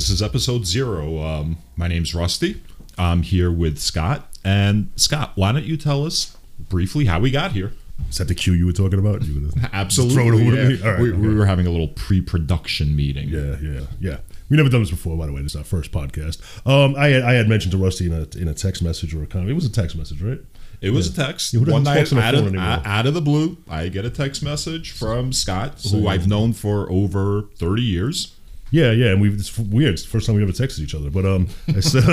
this is episode zero. Um, my name's Rusty. I'm here with Scott. And Scott, why don't you tell us briefly how we got here? Is that the cue you were talking about? You Absolutely. throw it over yeah. to me? All right, we, we were having a little pre-production meeting. Yeah, yeah, yeah. We never done this before, by the way. This is our first podcast. Um, I had, I had mentioned to Rusty in a in a text message or a comment. It was a text message, right? It was a text. Yeah, One night, text on the out of, out of the blue, I get a text message from Scott, who I've known for over 30 years. Yeah, yeah. And we it's weird. It's the first time we ever texted each other. But um, I said,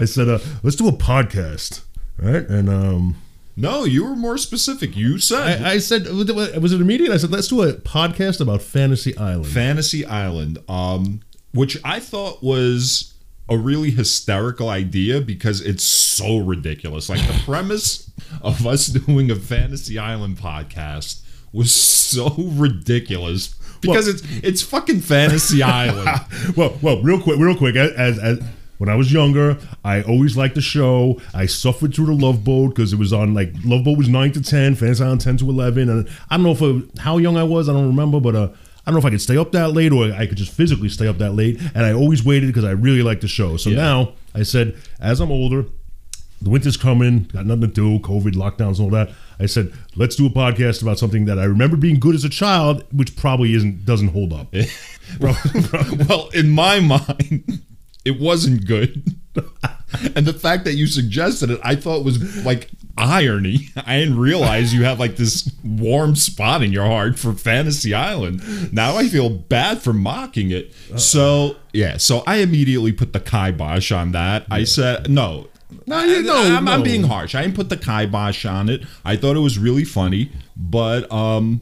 I said, uh, let's do a podcast, right? And um, No, you were more specific. You said I, I said, was it immediate? I said, let's do a podcast about Fantasy Island. Fantasy Island, um, which I thought was a really hysterical idea because it's so ridiculous. Like the premise of us doing a Fantasy Island podcast was so ridiculous because it's it's fucking Fantasy Island. well, well, real quick, real quick. As, as, when I was younger, I always liked the show. I suffered through the Love Boat because it was on like Love Boat was nine to ten, Fantasy Island ten to eleven, and I don't know if it, how young I was. I don't remember, but uh, I don't know if I could stay up that late or I could just physically stay up that late. And I always waited because I really liked the show. So Yeah. now I said, as I'm older, the winter's coming, got nothing to do, COVID, lockdowns, and all that. I said, let's do a podcast about something that I remember being good as a child, which probably isn't doesn't hold up. well, in my mind, it wasn't good. and the fact that you suggested it, I thought was like irony. I didn't realize you have like this warm spot in your heart for Fantasy Island. Now I feel bad for mocking it. So, yeah, so I immediately put the kibosh on that. I said, no. No, you- know, I'm, I'm no. being harsh. I didn't put the kibosh on it. I thought it was really funny, but um,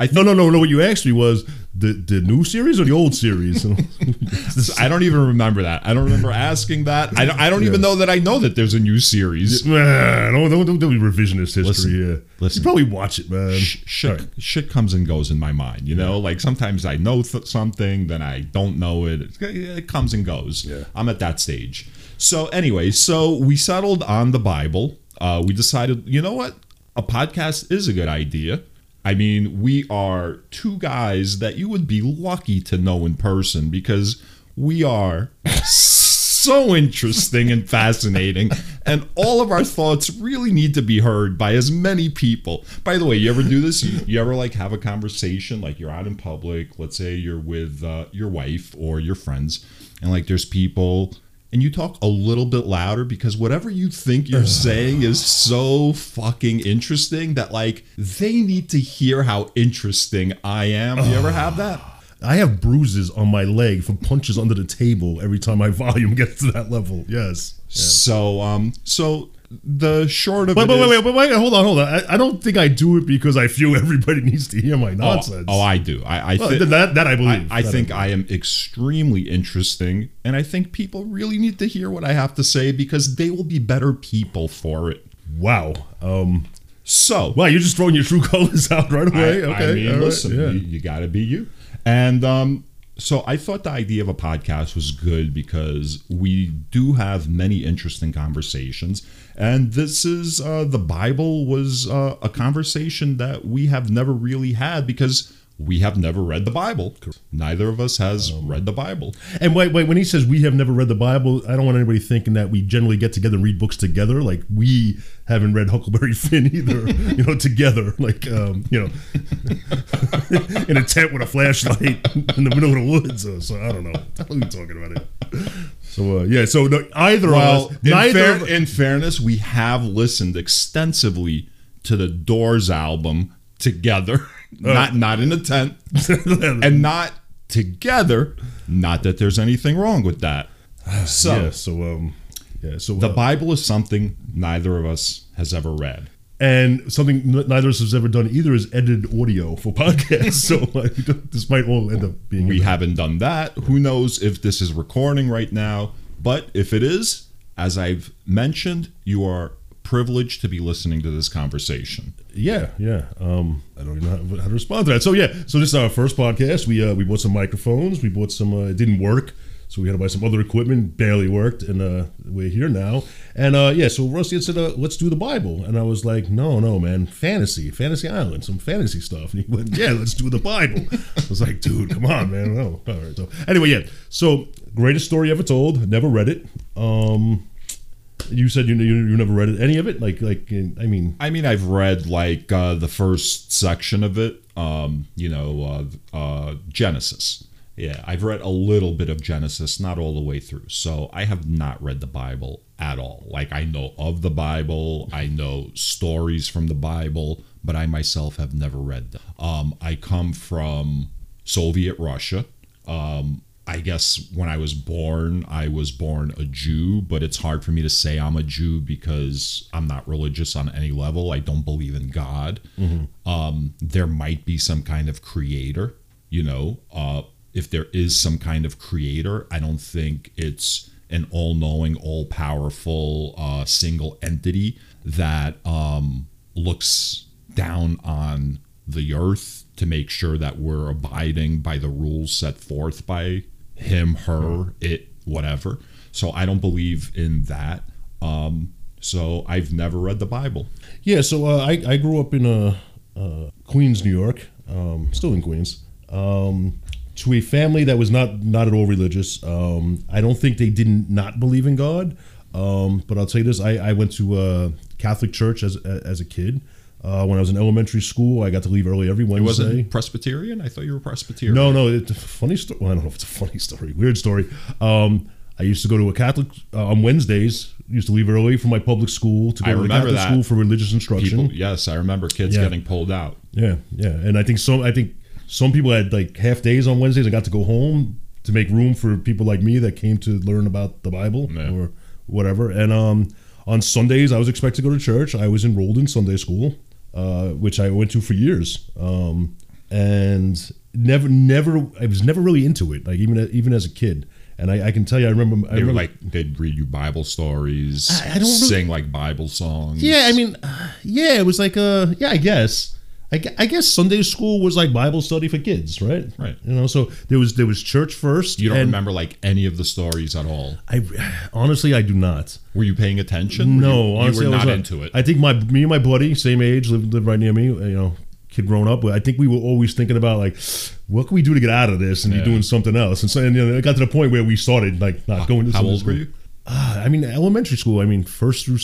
I No, no, no, no. What you asked me was the the new series or the old series. I don't even remember that. I don't remember asking that. I don't, I don't even know that I know that there's a new series. man, don't, don't, don't do revisionist history. Listen, yeah, listen. you probably watch it, man. Sh- shit, right. shit comes and goes in my mind. You know, like sometimes I know th- something, then I don't know it. It, it comes and goes. Yeah. I'm at that stage. So anyway, so we settled on the Bible. Uh, we decided, you know what, a podcast is a good idea. I mean, we are two guys that you would be lucky to know in person because we are so interesting and fascinating, and all of our thoughts really need to be heard by as many people. By the way, you ever do this? You, you ever like have a conversation, like you're out in public, let's say you're with uh, your wife or your friends, and like there's people. And you talk a little bit louder because whatever you think you're saying is so fucking interesting that like they need to hear how interesting I am. You ever have that? I have bruises on my leg from punches under the table every time my volume gets to that level. Yes. So um so the short of Wait, it wait, is- wait, wait, wait, wait, hold on, hold on. I, I don't think I do it because I feel everybody needs to hear my Oh, nonsense. Oh, I do. I, I Well, think that, that I I, believe. I That think I am extremely interesting, and I think people really need to hear what I have to say because they will be better people for it. Wow. Um. So, Wow, you're just throwing your true colors out right I, away. I okay. mean, all right, listen, yeah. you, you got to be you. And um, so I thought the idea of a podcast was good because we do have many interesting conversations. And this is uh, the Bible was uh, a conversation that we have never really had because we have never read the Bible. Neither of us has Um, read the Bible. And wait, wait. When he says we have never read the Bible, I don't want anybody thinking that we generally get together and read books together. Like we haven't read Huckleberry Finn either. you know, together. Like um, you know, in a tent with a flashlight in the middle of the woods. Or, so I don't know. What are we talking about it? So uh, yeah. So no, either Well, of us, in, neither. fair- in fairness, we have listened extensively to the Doors album together, not not in a tent, and not together. Not that there's anything wrong with that. So yeah. So um, yeah. So the uh, Bible is something neither of us has ever read. and something neither of us has ever done either is edited audio for podcasts. so like, this might all end up being We haven't done that. Who knows if this is recording right now? But if it is, as I've mentioned, you are privileged to be listening to this conversation. Yeah, yeah. Um, I don't even know how, how to respond to that. So yeah, so this is our first podcast. We uh, we bought some microphones. We bought some. Uh, it didn't work, so we had to buy some other equipment. Barely worked, and uh, we're here now. And uh, yeah, so Rusty had said, uh, "Let's do the Bible," and I was like, "No, no, man, fantasy, fantasy island, some fantasy stuff." And he went, "Yeah, let's do the Bible." I was like, "Dude, come on, man." No, all right. So anyway, yeah. So greatest story ever told. Never read it. Um, you said you, you you never read. Any of it? Like like I mean, I mean, I've read like uh, the first section of it. Um, you know, uh, uh, Genesis. Yeah, I've read a little bit of Genesis, not all the way through. So I have not read the Bible at all. Like I know of the Bible, I know stories from the Bible, but I myself have never read them. Um, I come from Soviet Russia. Um, I guess when I was born, I was born a Jew, but it's hard for me to say I'm a Jew because I'm not religious on any level. I don't believe in God. Um, there might be some kind of creator, you know. Uh, if there is some kind of creator, I don't think it's an all knowing, all powerful uh, single entity that um, looks down on the earth to make sure that we're abiding by the rules set forth by him, her, it, whatever. So I don't believe in that. Um, so I've never read the Bible. yeah. So uh, I I grew up in uh, uh, Queens, New York. Um, still in Queens. Um, to a family that was not not at all religious. Um, I don't think they didn't not believe in God. Um, but I'll tell you this: I, I went to a Catholic church as as a kid. Uh, when I was in elementary school, I got to leave early every It Wednesday. wasn't Presbyterian. I thought you were Presbyterian. No, no, it's a funny story. Well, I don't know if it's a funny story, weird story. Um, I used to go to a Catholic uh, on Wednesdays. Used to leave early from my public school to go I to Catholic that. school for religious instruction. People, yes, I remember kids Yeah. getting pulled out. Yeah, yeah, and I think some. I think some people had like half days on Wednesdays and got to go home to make room for people like me that came to learn about the Bible Yeah. or whatever. And um, on Sundays, I was expected to go to church. I was enrolled in Sunday school, uh, which I went to for years, um, and never, never. I was never really into it. Like even even as a kid. And I, I can tell you, I remember. I They were remember, like they'd read you Bible stories, I- I don't really- sing like Bible songs. Yeah, I mean, uh, yeah, it was like, uh, yeah, I guess, I, guess Sunday school was like Bible study for kids, right? Right. You know, so there was there was church first. you don't remember like any of the stories at all. I honestly, I do not. Were you paying attention? No, you, honestly, you were I was not into it. I think my me and my buddy, same age, lived, lived right near me. You know, kid growing up. I think we were always thinking about like, what can we do to get out of this and Yeah. be doing something else. And so, and, you know, it got to the point where we started like not going to How old school. were you? Ah, I mean, elementary school. I mean, first through.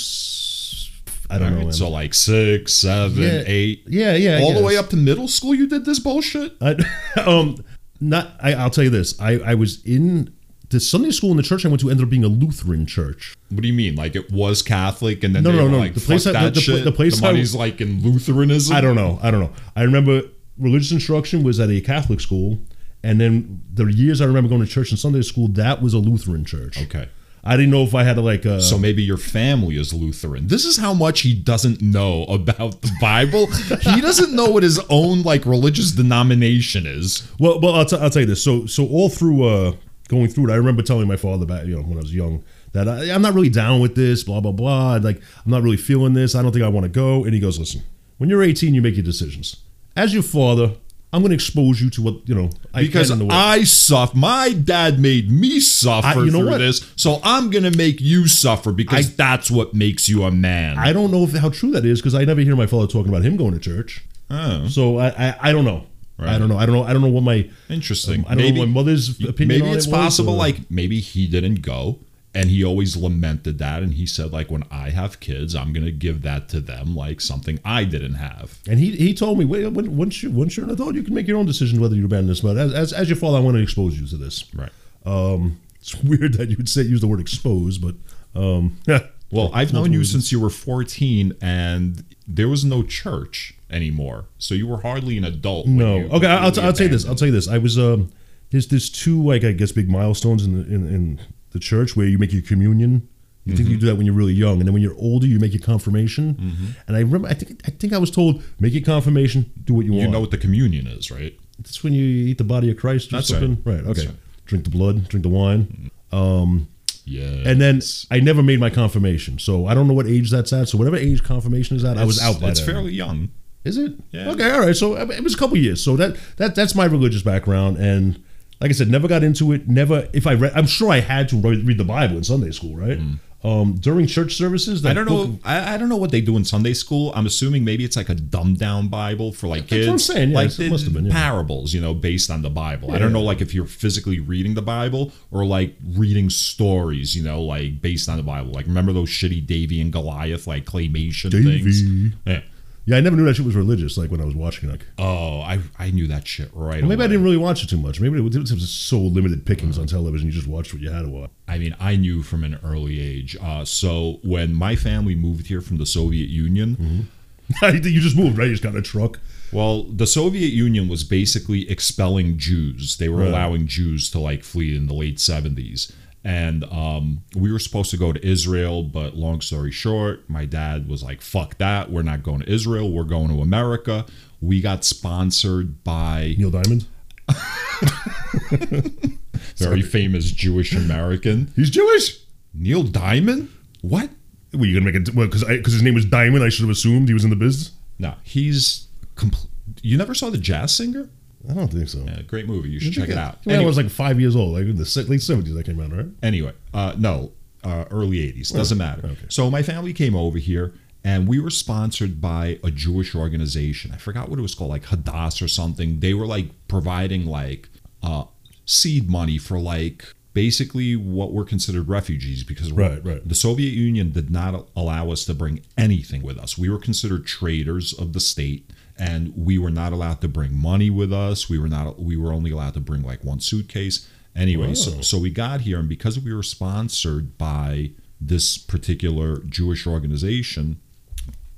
I don't All know. right, so like six, seven, Yeah. eight, yeah, yeah, all the way up to middle school. You did this bullshit. I, um, not. I, I'll tell you this. I, I was in the Sunday school in the church I went to ended up being a Lutheran church. What do you mean? Like it was Catholic, and then No, they no, no. like The the place place I- that the- the the place the I- like in Lutheranism. I don't know. I don't know. I remember religious instruction was at a Catholic school, and then the years I remember going to church and Sunday school, that was a Lutheran church. Okay. I didn't know if I had to like. Uh, So maybe your family is Lutheran. This is how much he doesn't know about the Bible. he doesn't know what his own like religious denomination is. Well, well, I'll, t- I'll tell you this. So, so all through uh, going through it, I remember telling my father back, you know, when I was young, that I, I'm not really down with this. Blah blah blah. Like, I'm not really feeling this. I don't think I want to go. And he goes, listen, when you're 18, you make your decisions. As your father, I'm going to expose you to what you know. I Because can in the world. I suffer. My dad made me suffer I- you know through what? this, so I'm gonna make you suffer because I- that's what makes you a man. I don't know if how true that is because I never hear my father talking about him going to church. oh, So I, I, I don't know. I don't know. I don't know. I don't know what my interesting. I don't know what my mother's opinion. maybe on it's it was, possible or- like maybe he didn't go and he always lamented that and he said like when i have kids i'm gonna give that to them like something i didn't have And he, he told me, once you once you're an adult, you can make your own decision whether you abandon this. But as, as, as your father, I want to expose you to this. right Um, it's weird that you would say use the word expose, but um, well i've known you since you were 14 and there was no church anymore so you were hardly an adult when no. you Okay, I'll, completely I'll tell you this. I'll tell you this. I was um, there's there's two like I guess big milestones in the, in, in the church where you make your communion. You think you Mm-hmm. do that when you're really young, and then when you're older, you make your confirmation. And I remember, I think I think I was told, make your confirmation, do what you, you want. You know what the communion is right That's when you eat the body of Christ or That's something. right. Right. That's Okay. right. Mm-hmm. Drink the blood. Drink the wine. Um, yeah and then I never made my confirmation, so I don't know what age that's at. So whatever age confirmation is at, I was out by it's then. fairly young Is it? Yeah. Okay. All right. So it was a couple years. So that that that's my religious background, and like I said, never got into it. Never. If I read, I'm sure I had to read read the Bible in Sunday school, right? Um, during church services, that I don't know. book- I, I don't know what they do in Sunday school. I'm assuming maybe it's like a dumbed down Bible for like That's kids. what I'm saying, yeah, like it must have been, yeah. parables, you know, based on the Bible. I don't Yeah. know, like if you're physically reading the Bible or like reading stories, you know, like based on the Bible. Like remember those shitty Davey and Goliath like claymation things? Yeah. Yeah, I never knew that shit was religious. Like when I was watching, like Oh, I I knew that shit right. maybe I didn't really watch it too much. Maybe it was, it was so limited pickings on television. You just watched what you had to watch. I mean, I knew from an early age. Uh, so when my family moved here from the Soviet Union, you just moved, right? You just got in a truck. Well, the Soviet Union was basically expelling Jews. They were Right. allowing Jews to like flee in the late 70s. And um, we were supposed to go to Israel, but long story short, my dad was like, fuck that. We're not going to Israel. We're going to America. We got sponsored by Neil Diamond. very famous Jewish American He's Jewish. Neil Diamond. What? Were you gonna make it? Well, because because his name was Diamond, I should have assumed he was in the business. No, he's. Compl- you never saw the Jazz Singer? I don't think so. Yeah, great movie. You should check it out. When I was like five years old, like in the late seventies, that came out, right? Anyway, uh, no, uh, early 80s. Doesn't matter. okay. So my family came over here and we were sponsored by a Jewish organization. I forgot what it was called, like Hadass or something. They were like providing like uh, seed money for like basically what were considered refugees because Right, right. the Soviet Union did not allow us to bring anything with us. We were considered traitors of the state and we were not allowed to bring money with us. We were not we were only allowed to bring like one suitcase. Anyway, so, so we got here and because we were sponsored by this particular Jewish organization,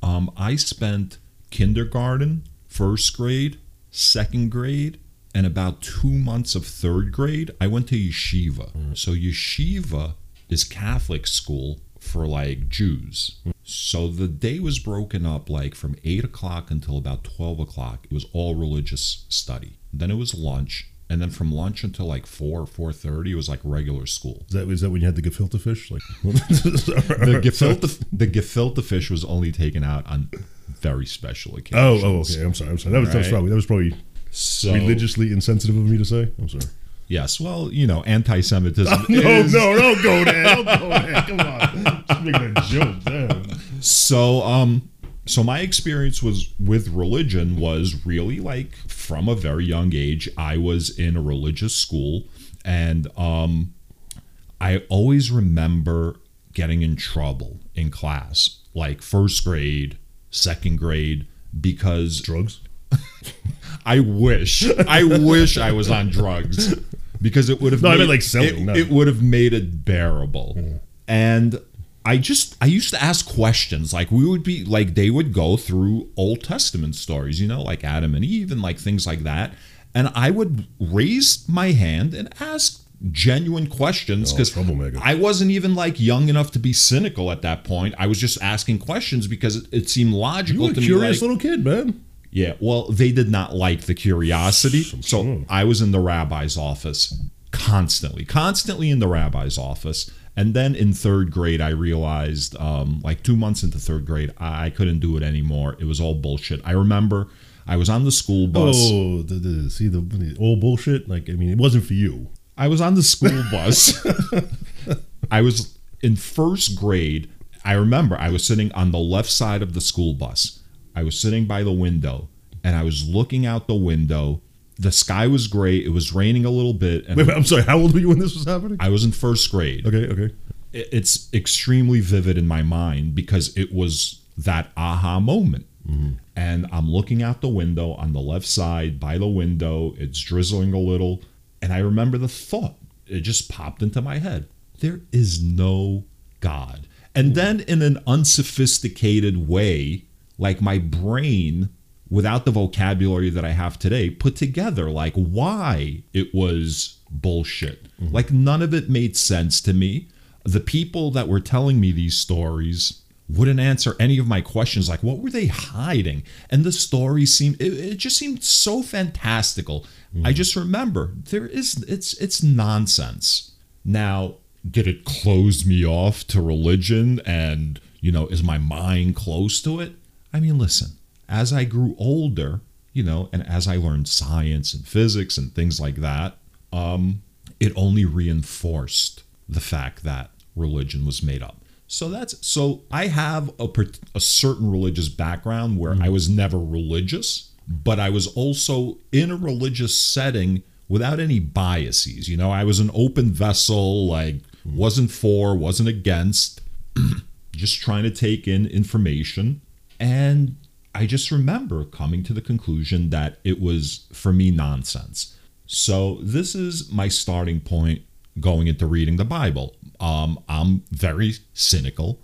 um, I spent kindergarten, first grade, second grade, and about two months of third grade. I went to yeshiva. So yeshiva is Catholic school for like Jews. So the day was broken up like from eight o'clock until about twelve o'clock. It was all religious study. Then it was lunch, and then from lunch until like four four thirty, it was like regular school. Is that is that when you had the gefilte fish? Like The gefilte the gefilte fish was only taken out on very special Oh, occasions. oh, okay. I'm sorry. I'm sorry. That was, that was probably that was probably So religiously insensitive of me to say. I'm sorry. Yes, well, you know, anti-Semitism. No, is, no, don't go there. Don't go there. Come on. Just making a joke. Damn. So, um, so my experience was with religion was really like from a very young age. I was in a religious school, and um, I always remember getting in trouble in class, like first grade, second grade, because Drugs. I wish, I wish I was on drugs because it would have. No, I made, meant like selling, It, no. it would have made it bearable. Mm. And I just, I used to ask questions. Like we would be, like they would go through Old Testament stories, you know, like Adam and Eve and like things like that. And I would raise my hand and ask genuine questions Oh, because troublemaker. I wasn't even like young enough to be cynical at that point. I was just asking questions because it, it seemed logical You a to me. curious like- little kid, man. Yeah, well, they did not like the curiosity. So. I was in the rabbi's office constantly, constantly in the rabbi's office. And then in third grade, I realized, um, like two months into third grade, I, I couldn't do it anymore. It was all bullshit. I remember I was on the school bus. Oh, the, the, see the, the old bullshit. Like I mean, it wasn't for you. I was on the school bus. I was in first grade. I remember I was sitting on the left side of the school bus. I was sitting by the window and I was looking out the window. The sky was gray. It was raining a little bit. And Wait, I'm sorry. How old were you when this was happening? I was in first grade. Okay, okay. It- It's extremely vivid in my mind because it was that aha moment. Mm-hmm. And I'm looking out the window on the left side by the window. It's drizzling a little. And I remember the thought. It just popped into my head. There is no God. And mm. then in an unsophisticated way, like my brain, without the vocabulary that I have today, put together like why it was bullshit. Mm-hmm. Like none of it made sense to me. The people that were telling me these stories wouldn't answer any of my questions. Like what were they hiding? And the story seemed it, it just seemed so fantastical. I mm. just remember there is it's it's nonsense. Now did it close me off to religion? And you know is my mind close to it i mean listen as i grew older you know and as i learned science and physics and things like that um it only reinforced the fact that religion was made up So that's so I have a, a certain religious background where I was never religious, but I was also in a religious setting without any biases. You know, I was an open vessel, like wasn't for, wasn't against, just trying to take in information. And I just remember coming to the conclusion that it was for me nonsense. So this is my starting point going into reading the Bible. Um, I'm very cynical.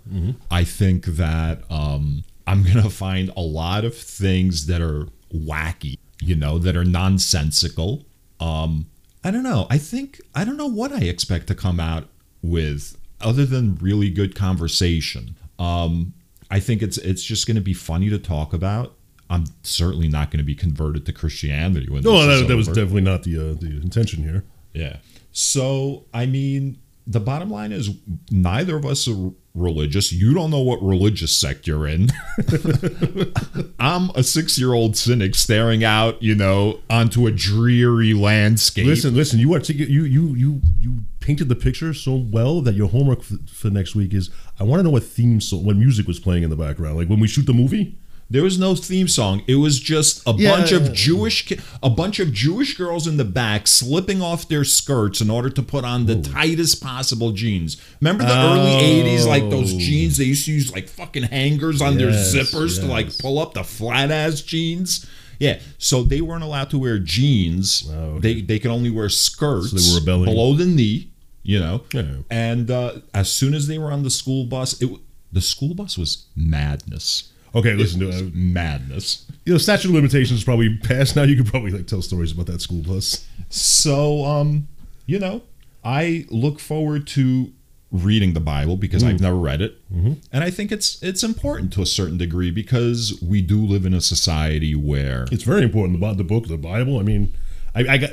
I think that um, I'm gonna find a lot of things that are wacky, you know, that are nonsensical. Um, I don't know. I think I don't know what I expect to come out with other than really good conversation. Um, I think it's it's just going to be funny to talk about. I'm certainly not going to be converted to Christianity when No, this is that, that was definitely not the uh, the intention here. Yeah. So, I mean, the bottom line is neither of us are religious. You don't know what religious sect you're in. I'm a six year old cynic staring out, you know, onto a dreary landscape. Listen, listen. You artic- you you you you painted the picture so well that your homework for, for next week is I want to know what theme song, what music was playing in the background, like when we shoot the movie. There was no theme song. It was just a Yeah. bunch of Jewish a bunch of Jewish girls in the back slipping off their skirts in order to put on the tightest possible jeans. Remember the early Oh. 80s like those jeans they used to use like fucking hangers on Yes, their zippers to like pull up the flat ass jeans? Yeah, so they weren't allowed to wear jeans. Oh, okay. They they could only wear skirts So below the knee, you know. Yeah. And uh, as soon as they were on the school bus, it the school bus was madness. Okay, listen to It madness. you know statute of limitations is probably passed now. You could probably like tell stories about that school bus. So, um, you know, I look forward to reading the Bible because I've never read it, and I think it's it's important to a certain degree because we do live in a society where It's very important about the book, the Bible. I mean, I, I got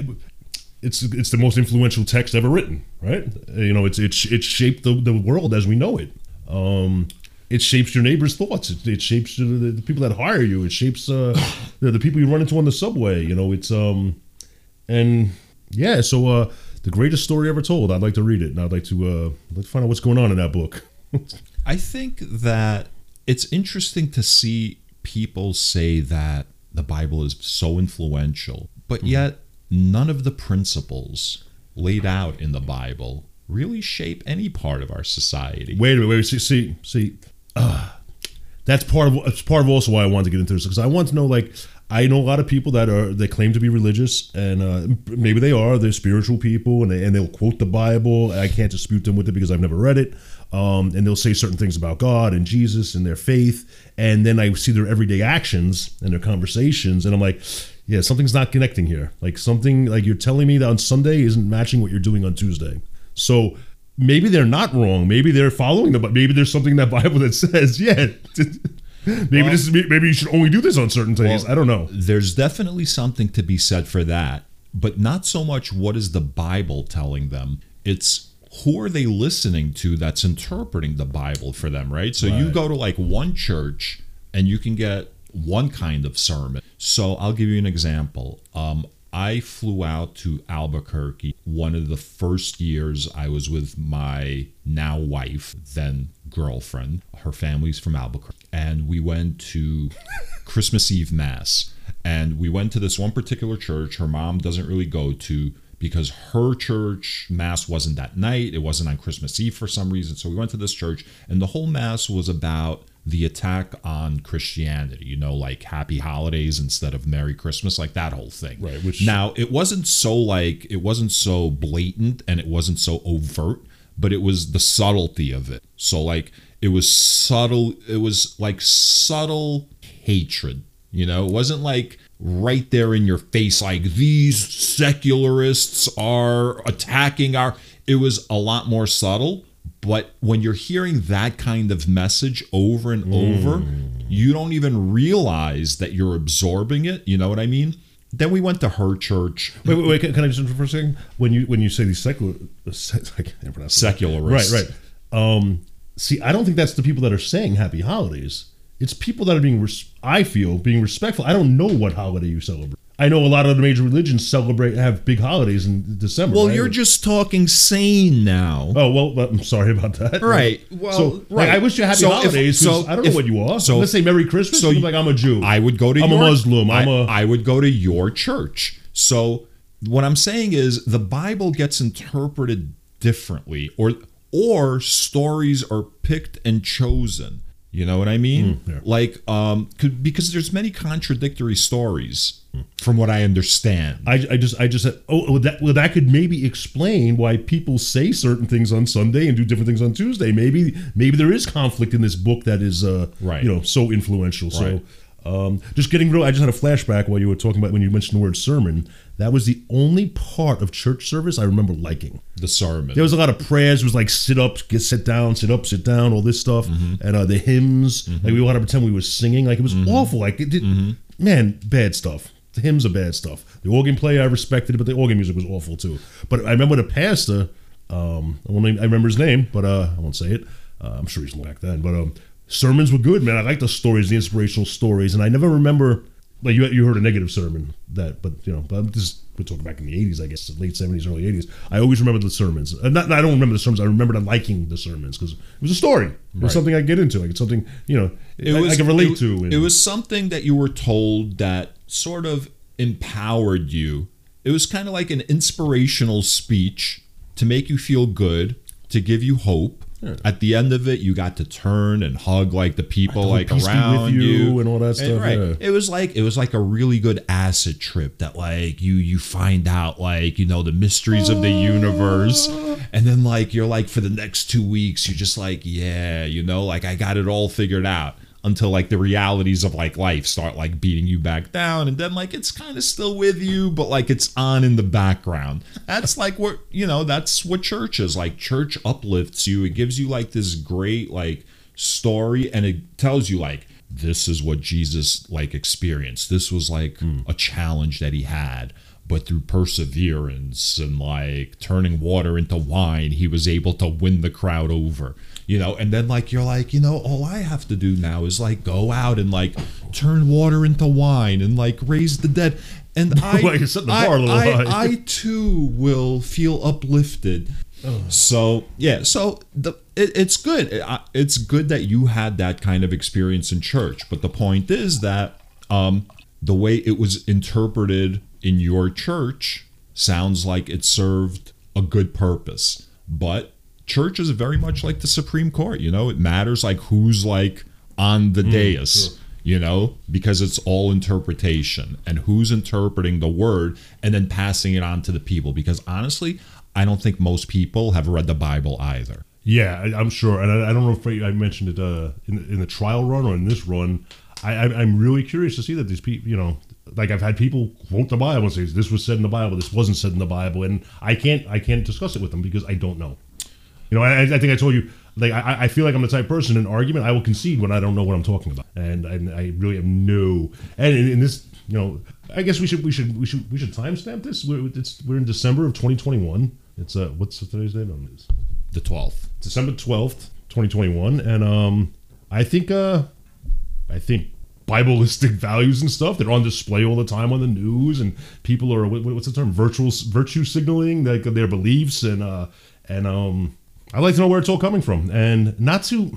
it's it's the most influential text ever written, right? You know, it's it's it shaped the, the world as we know it. Um, it shapes your neighbor's thoughts. It, it shapes the, the people that hire you. It shapes uh, the, the people you run into on the subway. You know, it's um, and yeah. So uh, the greatest story ever told. I'd like to read it, and I'd like to uh, let's find out what's going on in that book. I think that it's interesting to see people say that the Bible is so influential, but yet none of the principles laid out in the Bible really shape any part of our society. Wait a minute. Wait. See. See. see uh, that's part of. It's part of also why I wanted to get into this because I want to know. Like, I know a lot of people that are that claim to be religious, and uh, maybe they are. They're spiritual people, and they, and they'll quote the Bible. I can't dispute them with it because I've never read it. Um, and they'll say certain things about God and Jesus and their faith, and then I see their everyday actions and their conversations, and I'm like, yeah, something's not connecting here. Like something like you're telling me that on Sunday isn't matching what you're doing on Tuesday. So maybe they're not wrong. Maybe they're following the. But maybe there's something in that Bible that says, yeah, maybe this is maybe you should only do this on certain days. Well, I don't know. There's definitely something to be said for that, but not so much what is the Bible telling them. It's who are they listening to that's interpreting the Bible for them, right? So you go to like one church and you can get one kind of sermon. So I'll give you an example. Um, I flew out to Albuquerque one of the first years I was with my now wife, then girlfriend. Her family's from Albuquerque. And we went to Christmas Eve Mass. And we went to this one particular church her mom doesn't really go to because her church mass wasn't that night. It wasn't on Christmas Eve for some reason. So we went to this church, and the whole mass was about the attack on Christianity, you know, like happy holidays instead of Merry Christmas, like that whole thing. Right, which- now it wasn't so like it wasn't so blatant and it wasn't so overt, but it was the subtlety of it. So like it was subtle, it was like subtle hatred, you know, it wasn't like right there in your face, like these secularists are attacking our. It was a lot more subtle. But when you're hearing that kind of message over and over, you don't even realize that you're absorbing it. You know what I mean? Then we went to her church, Wait, wait, wait. Can, can I just interrupt for a second? When you when you say these secular, I can't pronounce secularists. Right, right. Um, see, I don't think that's the people that are saying Happy Holidays. It's people that are being, res- I feel, being respectful. I don't know what holiday you celebrate. I know a lot of the major religions celebrate have big holidays in December. Well, right? you're just talking sane now. Oh well, I'm sorry about that. Right. Well, so like, right. I wish you happy So if- so I don't know if- what you are. so- let's say Merry Christmas. so you- like I'm a Jew. I would go to I'm a your, Muslim, I'm I- a- I would go to your church. So what I'm saying is the Bible gets interpreted differently or or stories are picked and chosen. You know what I mean? yeah. Like um could, because there's many contradictory stories from what I understand. I, I just I just said oh well that well that could maybe explain why people say certain things on Sunday and do different things on Tuesday. Maybe maybe there is conflict in this book that is uh Right. you know so influential. Right. So um, just getting real, I just had a flashback while you were talking about when you mentioned the word sermon. That was the only part of church service I remember liking. the sermon. There was a lot of prayers. It was like sit up, get sit down, sit up, sit down, all this stuff, and uh, the hymns. Like we wanted to pretend we were singing. Like it was awful. Like it did, man, bad stuff. The hymns are bad stuff. The organ player I respected, but the organ music was awful too. But I remember the pastor. Um, I, won't name, I remember his name, but uh, I won't say it. Uh, I'm sure he's back then. But um, sermons were good, man. I like the stories, the inspirational stories, and I never remember. Like you, you heard a negative sermon that, but you know, but this we're talking back in the '80s, I guess, late '70s, early '80s. I always remember the sermons. Uh, not, I don't remember the sermons. I remember liking the sermons because it was a story. It was Right. something I get into. Like it's something you know it I, was, I can relate it, to. and- It was something that you were told that sort of empowered you. It was kind of like an inspirational speech to make you feel good, to give you hope. At the end of it, you got to turn and hug like the people Like, around you," you. and all that stuff, right. yeah. It was like it was like a really good acid trip that like you you find out like you know the mysteries of the universe, ah. and then like you're like for the next two weeks you're just like yeah you know like I got it all figured out until like the realities of like life start like beating you back down and then like it's kind of still with you but like it's on in the background. That's like what you know that's what church is. Like church uplifts you. It gives you like this great like story and it tells you like this is what jesus like experienced. This was like hmm. a challenge that he had but through perseverance and like turning water into wine he was able to win the crowd over you know and then like you're like you know all i have to do now is like go out and like turn water into wine and like raise the dead. And i Well, you're setting the I, bar a little I. I too will feel uplifted. So yeah so the it, it's good. It- it's good that you had that kind of experience in church but the point is that um the way it was interpreted in your church sounds like it served a good purpose. But church is very much like the supreme court you know? It matters like who's like on the dais you know? Because it's all interpretation and who's interpreting the word and then passing it on to the people. Because honestly i don't think most people have read the bible either. Yeah, I, I'm sure, and I, I don't know if I, I mentioned it uh, in, the- in the trial run or in this run. I, I, I'm really curious to see that these people, you know, like I've had people quote the Bible and say this was said in the Bible, this wasn't said in the Bible, and I can't I can't discuss it with them because I don't know. You know, I, I think I told you, like I, I feel like I'm the type of person in an argument I will concede when I don't know what I'm talking about, and I, I really have no. And in, in this, you know, I guess we should we should we should we should timestamp this. We're it's, we're in December of 2021. It's uh what's today's date on this? the 12th December twelfth, twenty twenty one, and um, I think uh, I think Bibleistic values and stuff they're on display all the time on the news, and people are what, what's the term virtual virtue signaling like their beliefs and uh and um, I like to know where it's all coming from, and not to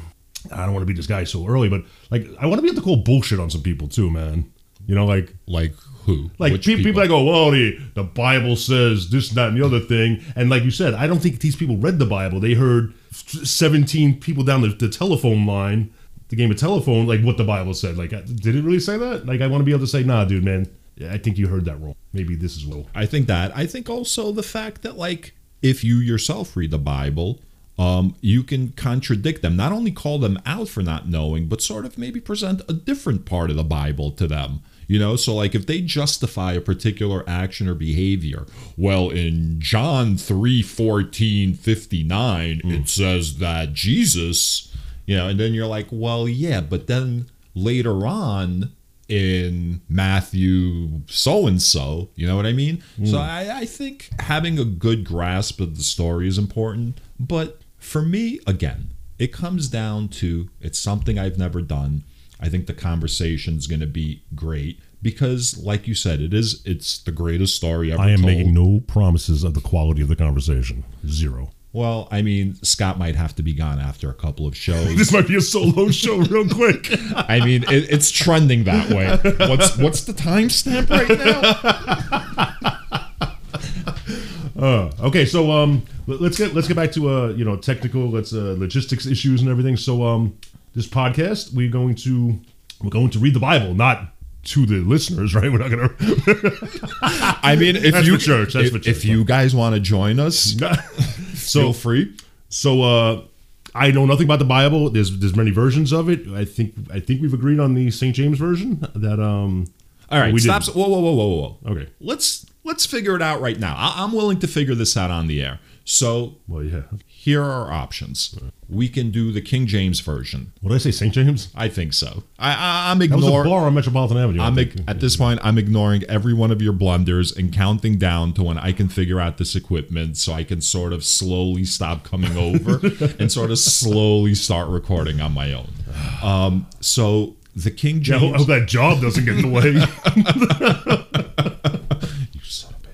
I don't want to be this guy so early, but like I want to be able to call bullshit on some people too, man. You know, like like who like Which people, people that go, well, the, the Bible says this, that, and the other thing. And like you said, I don't think these people read the Bible. They heard 17 people down the, the telephone line, the game of telephone, like what the Bible said. Like, did it really say that? Like, I want to be able to say, nah, dude, man, I think you heard that wrong. Maybe this is wrong. I think that. I think also the fact that like if you yourself read the Bible, um, you can contradict them. Not only call them out for not knowing, but sort of maybe present a different part of the Bible to them. You know, so like if they justify a particular action or behavior, well, in John 3 14, 59, it says that Jesus, you know, and then you're like, well, yeah, but then later on, in Matthew so and so. You know what I mean? So I, I think having a good grasp of the story is important. But for me, again, it comes down to it's something I've never done. I think the conversation is going to be great because, like you said, it is it's the greatest story ever. I am told. making no promises of the quality of the conversation. Zero. Well, I mean, Scott might have to be gone after a couple of shows. This might be a solo show, real quick. I mean, it, it's trending that way. What's what's the timestamp right now? Uh, okay, so um, let's get let's get back to uh, you know, technical, let's uh, logistics issues and everything. So um, this podcast, we're going to we're going to read the Bible, not to the listeners, right? We're not gonna. I mean, if That's you church, that's if, church. if you guys want to join us, feel so free. so uh, I know nothing about the Bible. There's there's many versions of it. I think I think we've agreed on the St. James version. That um, All right, we stop. didn't. Whoa, whoa, whoa, whoa, whoa. Okay. let's let's figure it out right now. I, I'm willing to figure this out on the air. So Well, yeah. here are our options. We can do the King James version. What did I say? St. James. I think so. I, I I'm That was a ignoring. bar on Metropolitan Avenue. I'm ig- at this point, I'm ignoring every one of your blunders and counting down to when I can figure out this equipment, so I can sort of slowly stop coming over and sort of slowly start recording on my own. Um, so the King Yeah, I James, hope that job doesn't get in the way. you son of a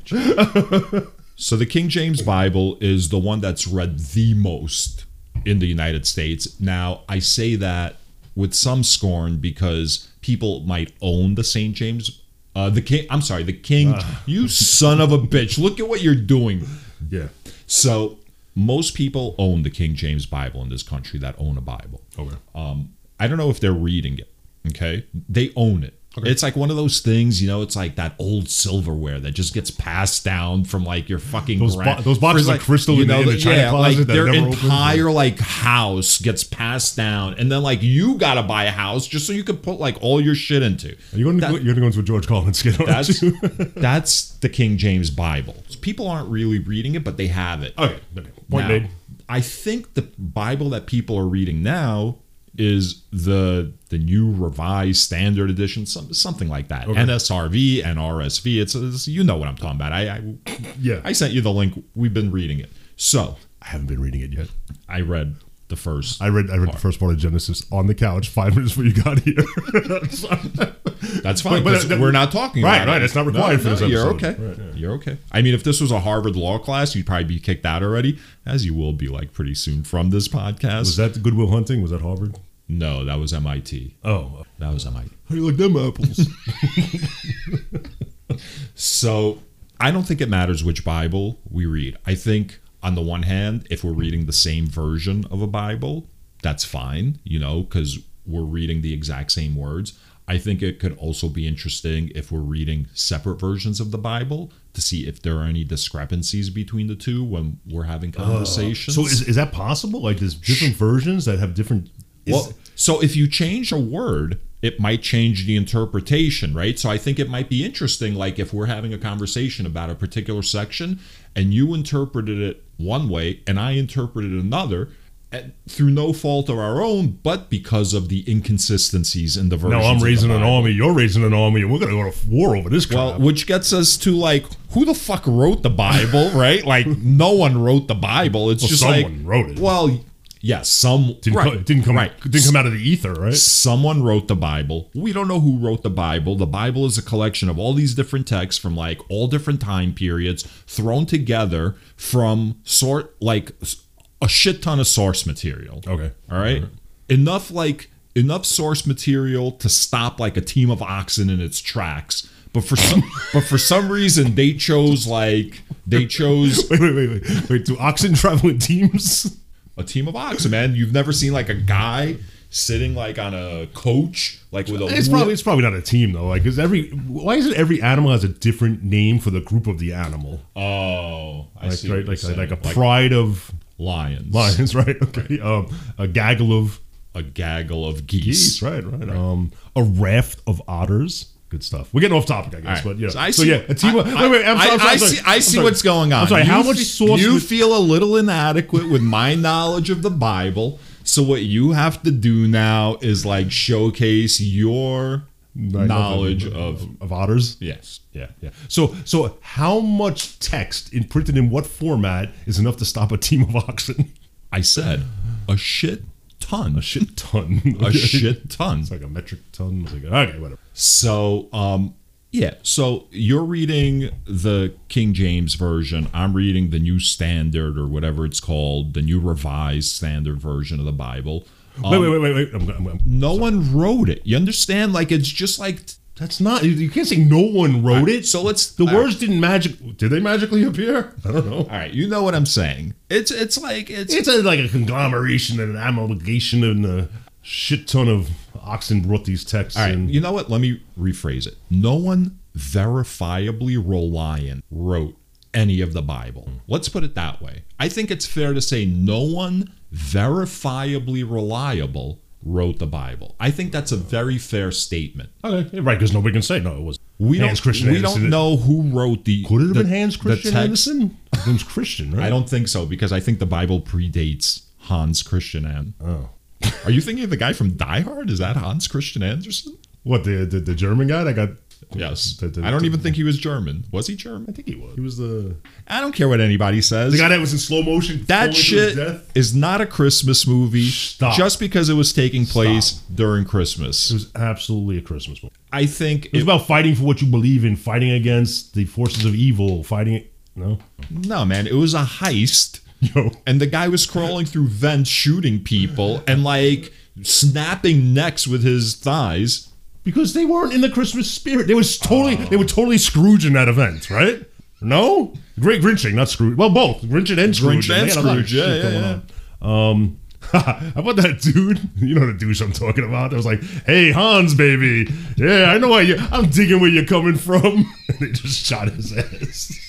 bitch. So the King James Bible is the one that's read the most in the United States. Now I say that with some scorn because people might own the St. James. Uh, the king. I'm sorry, the king. you son of a bitch! Look at what you're doing. yeah. So most people own the King James Bible in this country that own a Bible. Okay. Um, I don't know if they're reading it. Okay, they own it. It's like one of those things, you know. It's like that old silverware that just gets passed down from like your fucking Those bo- those boxes of crystal in the- in the china yeah, closet like that their entire like house gets passed down, and then like you gotta buy a house just so you can put like all your shit into. Are you going to That- go, you're going to go into a George Carlin's skit? aren't That's you? that's the King James Bible. People aren't really reading it, but they have it. okay. okay. Point Now, made. I think the Bible that people are reading now is the the new revised standard edition, some, something like that. Okay. NSRV and RSV. It's, it's you know what I'm talking about. I, I Yeah. I sent you the link. We've been reading it. So I haven't been reading it yet. I read the first. I read I read the first part of Genesis on the couch five minutes before you got here. That's fine. but that- we're not talking Right, about it. right, it's not required for this episode. You're okay. Right, yeah. You're okay. I mean, if this was a Harvard law class, you'd probably be kicked out already, as you will be like pretty soon from this podcast. Was that Good Will Hunting? Was that Harvard? no, that was MIT. Oh, oh, That was MIT. how do you like them apples? So I don't think it matters which Bible we read. I think on the one hand, if we're reading the same version of a Bible, that's fine, you know, because we're reading the exact same words. I think it could also be interesting if we're reading separate versions of the Bible to see if there are any discrepancies between the two when we're having uh, conversations. so is, is that possible? Like there's different versions that have different. Is, Well, so if you change a word, it might change the interpretation, right? So I think it might be interesting, like if we're having a conversation about a particular section and you interpreted it one way and I interpreted another, and through no fault of our own, but because of the inconsistencies in the version. now I'm raising an army. You're raising an army, and we're gonna go to war over this crap. Well, which gets us to like, who the fuck wrote the Bible, right? Like, no one wrote the Bible. It's Well, just someone like, wrote it. Well, yes, some didn't, right, co- didn't come. right. Didn't come out of the ether, right? Someone wrote the Bible. We don't know who wrote the Bible. The Bible is a collection of all these different texts from like all different time periods thrown together from sort like a shit ton of source material. Okay. All right? Enough like enough source material to stop like a team of oxen in its tracks. But for some but for some reason they chose like they chose Wait, wait, wait, wait, wait. Do oxen travel in teams? a team of oxen, man. You've never seen like a guy sitting like on a coach, like with a It's probably it's probably not a team though. Like, is every why is it every animal has a different name for the group of the animal? oh, I Like, see. right, what like, like a pride of lions, lions, right? Okay, um, a gaggle of a gaggle of geese. geese, right, right. Um, a raft of otters. Good stuff. We're getting off topic, I guess, right. but yeah. So I so see. yeah, a team. of, I, wait, wait. I'm, I, sorry, I'm sorry, I I'm see. I see what's going on. I'm sorry. how You much fe- source? You would- feel a little inadequate with my knowledge of the Bible. So what you have to do now is like showcase your knowledge of of otters. yes. Yeah, yeah. So, so how much text in printed in what format is enough to stop a team of oxen? I said a shit ton. A shit ton. A shit ton. It's like a metric ton. Like, okay, whatever. So, um, yeah. So you're reading the King James version. I'm reading the New Standard or whatever it's called, the New Revised Standard version of the Bible. Um, wait, wait, wait, wait, wait. I'm, I'm, I'm- No one wrote it. You understand? Like it's just like. that's not. You, can't say no one wrote it. So let's. the words didn't magic. Did they magically appear? I don't know. All right, you know what I'm saying. It's it's like it's It's a, like a conglomeration and an amalgamation and a shit ton of oxen brought these texts All right, in. you know what? Let me rephrase it. No one verifiably reliant wrote any of the Bible. Let's put it that way. I think it's fair to say no one verifiably reliable wrote the Bible. I think that's a very fair statement. Okay, right, because nobody can say no. It was We Hans don't Christian we Andersen. don't know who wrote the Could it have the- been Hans the Christian text. Andersen? His name's Christian, right? I don't think so because I think the Bible predates Hans Christian Andersen. Oh, Are you thinking of the guy from Die Hard? Is that Hans Christian Andersen? what the the, the German guy that got? Yes. The- the- I don't even think he was German. Was he German? I think he was. He was the I don't care what anybody says. the guy that was in slow motion. that falling to his shit death. is not a Christmas movie Stop. just because it was taking place during Christmas. It was absolutely a Christmas movie. I think It was it, about fighting for what you believe in, fighting against the forces of evil, fighting. No, no man, it was a heist yo, and the guy was crawling through vents shooting people and like snapping necks with his thighs. Because they weren't in the Christmas spirit. They was totally, they were totally Scrooge in that event, right? No, great Grinching, not Scrooge. Well, both Grinching and Scrooge. Grinch and a lot of Scrooge, yeah, yeah, on. Um, how about that dude? You know the douche I'm talking about. That was like, "Hey Hans, baby, yeah, I know why you. I'm digging where you're coming from." And they just shot his ass.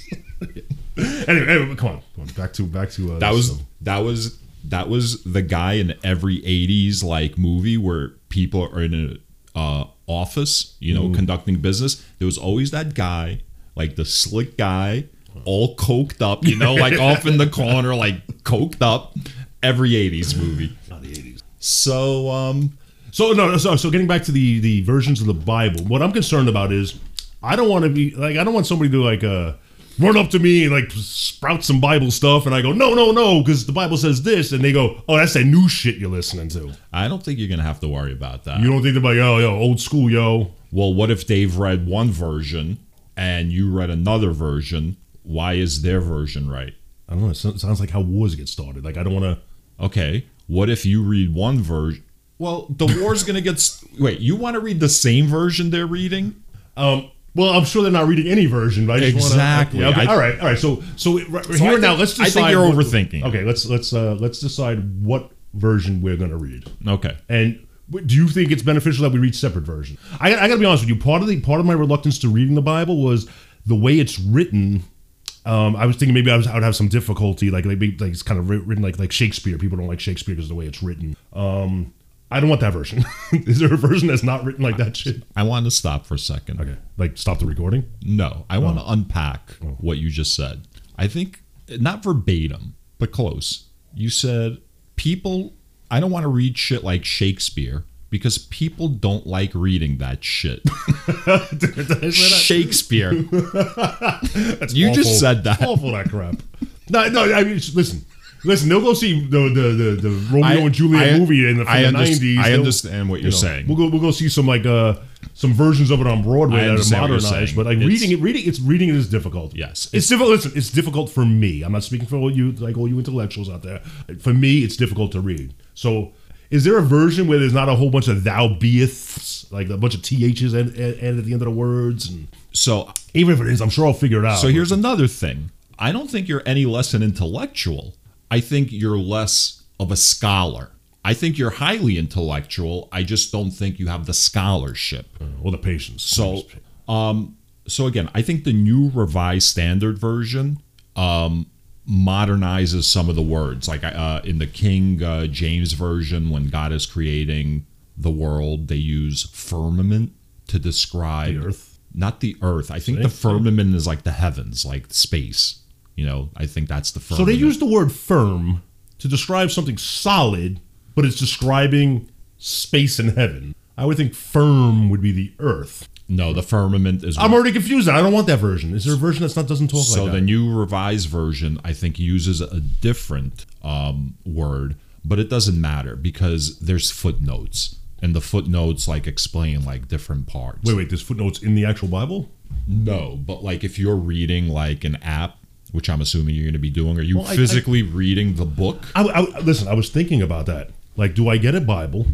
anyway, anyway, come on, come on, back to back to uh, That was that was that was the guy in every 80s like movie where people are in a uh, office, you know, conducting business. There was always that guy, like the slick guy, all coked up, you know, like off in the corner, like coked up. Every 80s movie. not the 80s. So um So no, no, so so getting back to the the versions of the Bible, what I'm concerned about is I don't want to be like I don't want somebody to do like uh run up to me and like sprout some Bible stuff, and I go no no no because the Bible says this, and they go oh that's that new shit you're listening to. I don't think you're gonna have to worry about that. You don't think they're like yo yo old school yo. well, what if Dave read one version and you read another version? Why is their version right? I don't know. It sounds like how wars get started. Like I don't want to. Okay, what if you read one version? Well, the war's gonna get. St- Wait, you want to read the same version they're reading? Um, well, I'm sure they're not reading any version, but I just Exactly. Want to, okay, I- all right, all right. So, so, right, So here and now, let's decide. I think you're what- overthinking. Okay, let's let's uh, let's decide what version we're going to read. Okay. And do you think it's beneficial that we read separate versions? I, I got to be honest with you. Part of the part of my reluctance to reading the Bible was the way it's written. Um, I was thinking maybe I, was, I would have some difficulty, like maybe like it's kind of written like like Shakespeare. People don't like Shakespeare because of the way it's written. Um, I don't want that version. Is there a version that's not written like that shit? I want to stop for a second. Okay, like stop the recording. No, I want to oh. unpack oh. what you just said. I think not verbatim, but close. You said people. I don't want to read shit like Shakespeare because people don't like reading that shit. Shakespeare. You just said that. Awful that crap. No, no. I mean, listen, listen. They'll go see the the the, the Romeo I- and Juliet I- movie in the, from the nineties. I understand what you're saying. We'll go we'll go see some like uh some versions of it on Broadway that are understand what you're modernized. But like It's- reading it, reading it's reading it is difficult. Yes. it's difficult. Listen, it's difficult for me. I'm not speaking for all you like all you intellectuals out there. For me, it's difficult to read. So. Is there a version where there's not a whole bunch of thou beeths, like a bunch of ths and, and, and at the end of the words? And So even if it is, I'm sure I'll figure it out. So here's another thing. I don't think you're any less an intellectual. I think you're less of a scholar. I think you're highly intellectual. I just don't think you have the scholarship. or the patience. So, um, so again, I think the new revised standard version um, modernizes some of the words. Like uh, in the King uh, James version, when God is creating the world, they use firmament to describe The earth? not the earth. I think See? the firmament is like the heavens, like space. You know, I think that's the firm. so they use the word firm to describe something solid, but it's describing space and heaven. I would think firm would be the earth. no, the firmament is. I'm already confused. I don't want that version. Is there a version that's not doesn't talk so like the new revised version, I think, uses a different um, word, but it doesn't matter because there's footnotes. and the footnotes like explain like different parts. Wait, wait. There's footnotes in the actual Bible. No, but like if you're reading like an app, which I'm assuming you're going to be doing, are you Well, I- I- physically reading the book? I, I- listen. I was thinking about that. Like, do I get a Bible?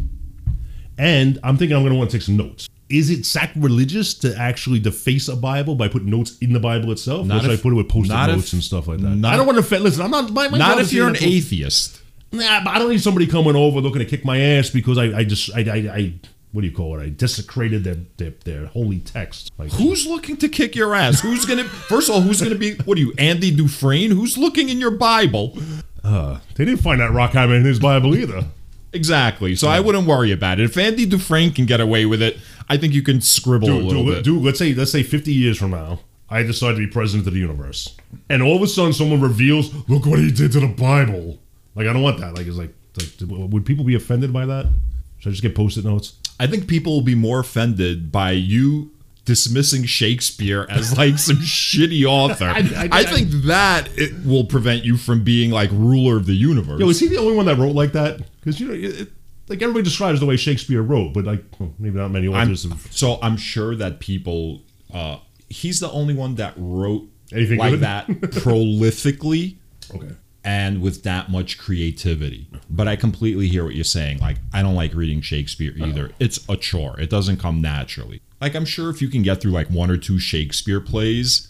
And I'm thinking I'm going to want to take some notes. Is it sacrilegious to actually deface a Bible by putting notes in the Bible itself? Not or should if- I put it with post-it not if- notes and stuff like that? not- I don't want to offend. Listen, I'm not. My, my Not if you're an atheist. Nah, but I don't need somebody coming over looking to kick my ass because I, I just I, I, I what do you call it? I desecrated their their, their holy text. Like Who's looking to kick your ass? Who's gonna? First of all, who's gonna be? What are you, Andy Dufresne? Who's looking in your Bible? uh, they didn't find that rock hammer in his Bible either. Exactly. So I wouldn't worry about it. If Andy Dufresne can get away with it, I think you can scribble a little dude, bit. dude, let's say let's say 50 years from now, I decide to be president of the universe, and all of a sudden someone reveals, look what he did to the Bible. Like I don't want that. Like it's like, like would people be offended by that? Should I just get post-it notes? I think people will be more offended by you dismissing Shakespeare as like some shitty author. I, I- I- think that it will prevent you from being like ruler of the universe. Yo, is he the only one that wrote like that? Because you know, it, it- like everybody describes the way Shakespeare wrote, but like well, maybe not many I'm, authors have. so I'm sure that people. Uh, he's the only one that wrote Anything like good? that prolifically Okay. And with that much creativity. But I completely hear what you're saying. Like, I don't like reading Shakespeare uh-huh. either. It's a chore. It doesn't come naturally. Like, I'm sure if you can get through like one or two Shakespeare plays,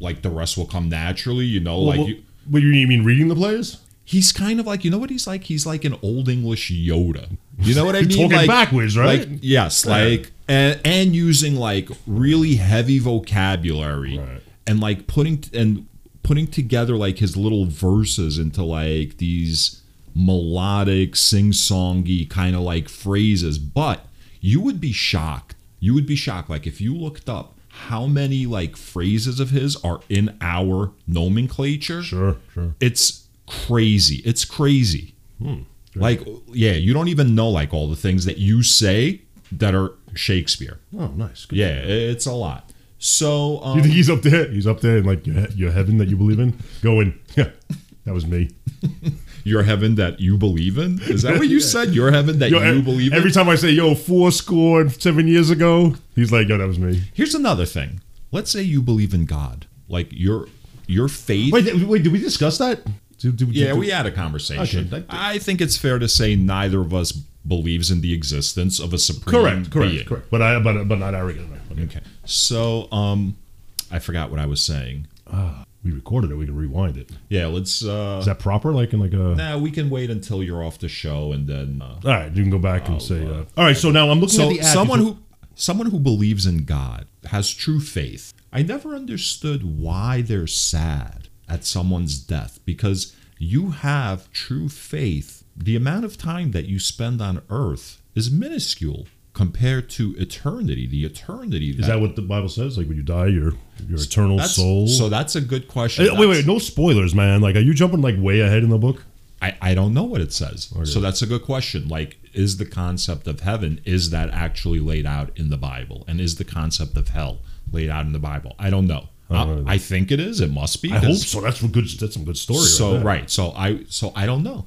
like the rest will come naturally. You know, like Well, you, what, you mean reading the plays? he's kind of like you know what he's like. He's like an old English Yoda. You know what I mean? Talking like, backwards, right? Like yes, like and and using like really heavy vocabulary Right. and like putting and putting together like his little verses into like these melodic sing-songy kind of like phrases but you would be shocked you would be shocked like if you looked up how many like phrases of his are in our nomenclature Sure, sure. it's crazy. It's crazy. Hmm. Like, yeah, you don't even know like all the things that you say that are Shakespeare. Oh, nice. Good. Yeah, it's a lot. So, um, You think he's up there? He's up there in like your, your heaven that you believe in, going, yeah, that was me. your heaven that you believe in? Is that what you said? Your heaven that Yo, you ev- believe in? Every time I say, yo, four score and seven years ago, he's like, yo, that was me. Here's another thing. Let's say you believe in God. Like your your faith. Wait, th- wait, did we discuss that? Did, did, yeah, did- we had a conversation. Okay, I think it's fair to say neither of us believes in the existence of a supreme Correct, correct, being. correct. But I, but, but not arrogant. enough. Okay. Okay. So, um, I forgot what I was saying. We recorded it. We can rewind it. Yeah, let's. Uh, Is that proper? Like in like a. nah, we can wait until you're off the show and then. Uh, All right, you can go back and say. Uh, all right, so now I'm looking so at the ad someone who someone who believes in God has true faith. I never understood why they're sad at someone's death because you have true faith. The amount of time that you spend on earth is minuscule compared to eternity. The eternity Is that what the Bible says? Like when you die, your your eternal soul. So that's a good question. Hey, wait, wait, no spoilers, man. Like, are you jumping like way ahead in the book? I, I don't know what it says. So that's a good question. Like, is the concept of heaven, is that actually laid out in the Bible? And is the concept of hell laid out in the Bible? I don't know. Uh, I, I think it is. It must be. I hope so. That's a good. That's some good story. So there. right. So I so I don't know.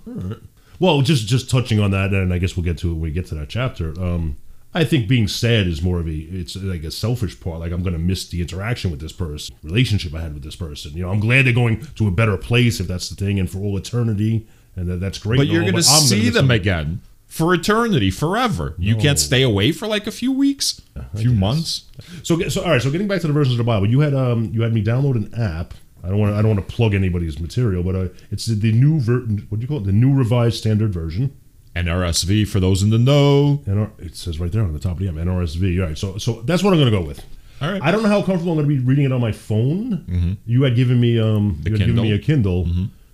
Well, just just touching on that, and I guess we'll get to it when we get to that chapter. Um, I think being sad is more of a it's like a selfish part. Like I'm going to miss the interaction with this person, relationship I had with this person. You know, I'm glad they're going to a better place if that's the thing, and for all eternity, and that, that's great. But you're going to see them again for eternity, forever. You can't stay away for like a few weeks, a few months. So, so all right. So getting back to the versions of the Bible, you had um you had me download an app. I don't want to I don't want to plug anybody's material, but uh, it's the, the new ver- what do you call it? The new revised standard version. NRSV for those in the know. NR, it says right there on the top of the app, NRSV. All right, so so that's what I'm going to go with. All right. I don't know how comfortable I'm going to be reading it on my phone. You had given me um, you had given me a Kindle,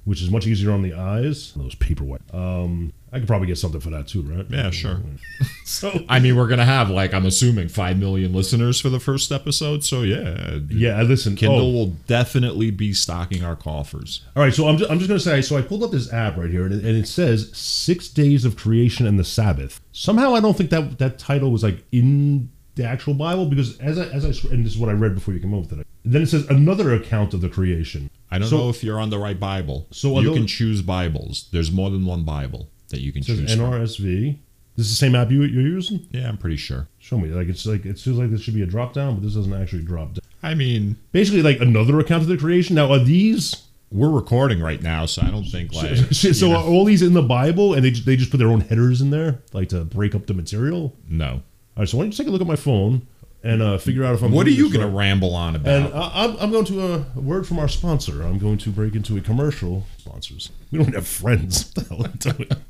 which is much easier on the eyes. Those paperweight. Um, I could probably get something for that too, right? Yeah, sure. So I mean, we're gonna have like I'm assuming five million listeners for the first episode. So yeah, yeah, listen. Kindle oh, will definitely be stocking our coffers. all right, so I'm just, I'm just going to say. So I pulled up this app right here, and it, and it says six days of creation and the Sabbath. Somehow, I don't think that that title was like in the actual Bible because as I as I and this is what I read before you came with it. Then it says another account of the creation. I don't So- know if you're on the right Bible. So you although- can choose Bibles. There's more than one Bible that you can choose. from. NRSV. This is the same app you, you're using? Yeah, I'm pretty sure. Show me. Like it's like it feels like this should be a drop down, but this doesn't actually drop down. I mean, Basically, like another account of the creation. Now, are these? we're recording right now, so I don't think like so you are all these in the Bible, and they they just put their own headers in there, like to break up the material? no. All right. So why don't you take a look at my phone and uh, figure out if I'm. What are you this gonna ramble on about? And uh, I'm, I'm going to a word from our sponsor. I'm going to break into a commercial. Sponsors. We don't have friends. What the hell are we doing?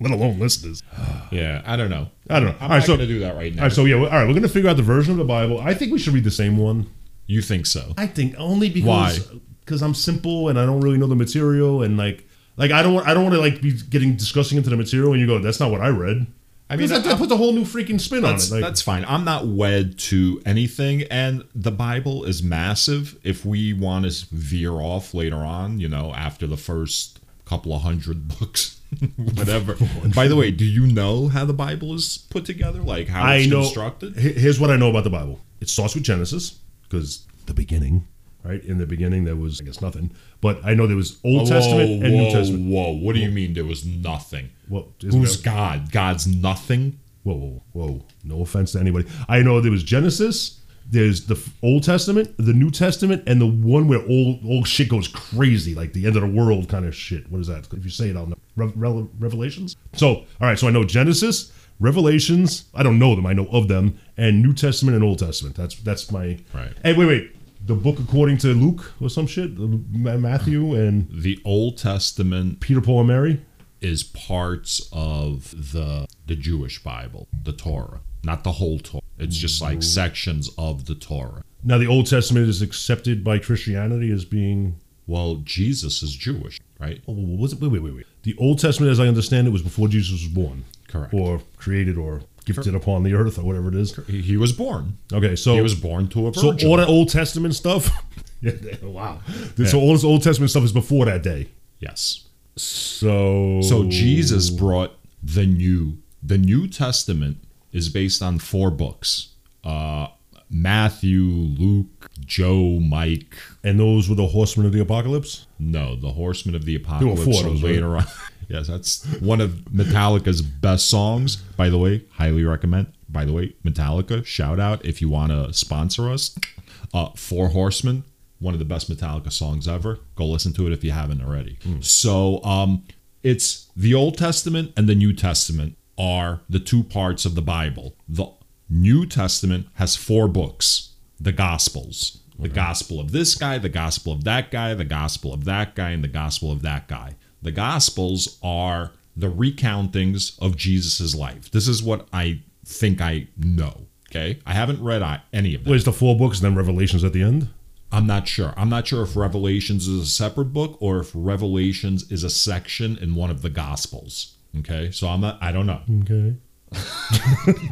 Let alone listeners. yeah, I don't know. I don't know. I'm All right, not so- gonna do that right now. All right, so yeah, all right, we're gonna figure out the version of the Bible. I think we should read the same one. you think so? I think only because because I'm simple and I don't really know the material and like like I don't want I don't want to like be getting discussing into the material and you go that's not what I read. I mean, that, I- puts a whole new freaking spin on it. Like, that's fine. I'm not wed to anything, and the Bible is massive. If we want to veer off later on, you know, after the first couple of hundred books, whatever. By the way, do you know how the Bible is put together? Like how I it's know. constructed? Here's what I know about the Bible. It starts with Genesis because the beginning, right? In the beginning there was I guess nothing, but I know there was Old Testament and New whoa, Testament. Whoa, what do you mean there was nothing? Well, Who's that- God? God's nothing? Whoa, whoa, whoa! No offense to anybody. I know there was Genesis. There's the Old Testament, the New Testament, and the one where all all shit goes crazy, like the end of the world kind of shit. What is that? If you say it, I'll know. Re- Re- Revelations. So, all right. So I know Genesis, Revelations. I don't know them. I know of them, and New Testament and Old Testament. That's that's my Right. Hey, wait, wait. The book according to Luke or some shit. Ma- Matthew and The Old Testament Peter, Paul, and Mary. is parts of the the Jewish Bible, the Torah, not the whole Torah. It's just like mm. sections of the Torah. Now, the Old Testament is accepted by Christianity as being Well, Jesus is Jewish, right? Oh, was it? Wait, wait, wait, wait. The Old Testament, as I understand it, was before Jesus was born, Correct. or created, or gifted upon the earth, or whatever it is. He, he was born. Okay, so He was born to a virgin. so all that Old Testament stuff. yeah, wow. So all this Old Testament stuff is before that day. yes. So So Jesus brought the new. The New Testament is based on four books. Uh Matthew, Luke, Joe, Mike. and those were the horsemen of the apocalypse. No, the Horsemen of the were Apocalypse four are of those, right? later on. yes, that's one of Metallica's best songs. By the way, highly recommend. By the way, Metallica, shout out if you want to sponsor us. Uh, Four Horsemen, one of the best Metallica songs ever. Go listen to it if you haven't already. So, um, it's the Old Testament and the New Testament are the two parts of the Bible. The New Testament has four books the Gospels. The gospel of this guy, the gospel of that guy, the gospel of that guy, and the gospel of that guy. The Gospels are the recountings of Jesus' life. This is what I think I know. Okay. I haven't read any of them. Where's the four books and then Revelations at the end? I'm not sure. I'm not sure if Revelations is a separate book or if Revelations is a section in one of the Gospels. Okay. So I'm not, I don't know. Okay.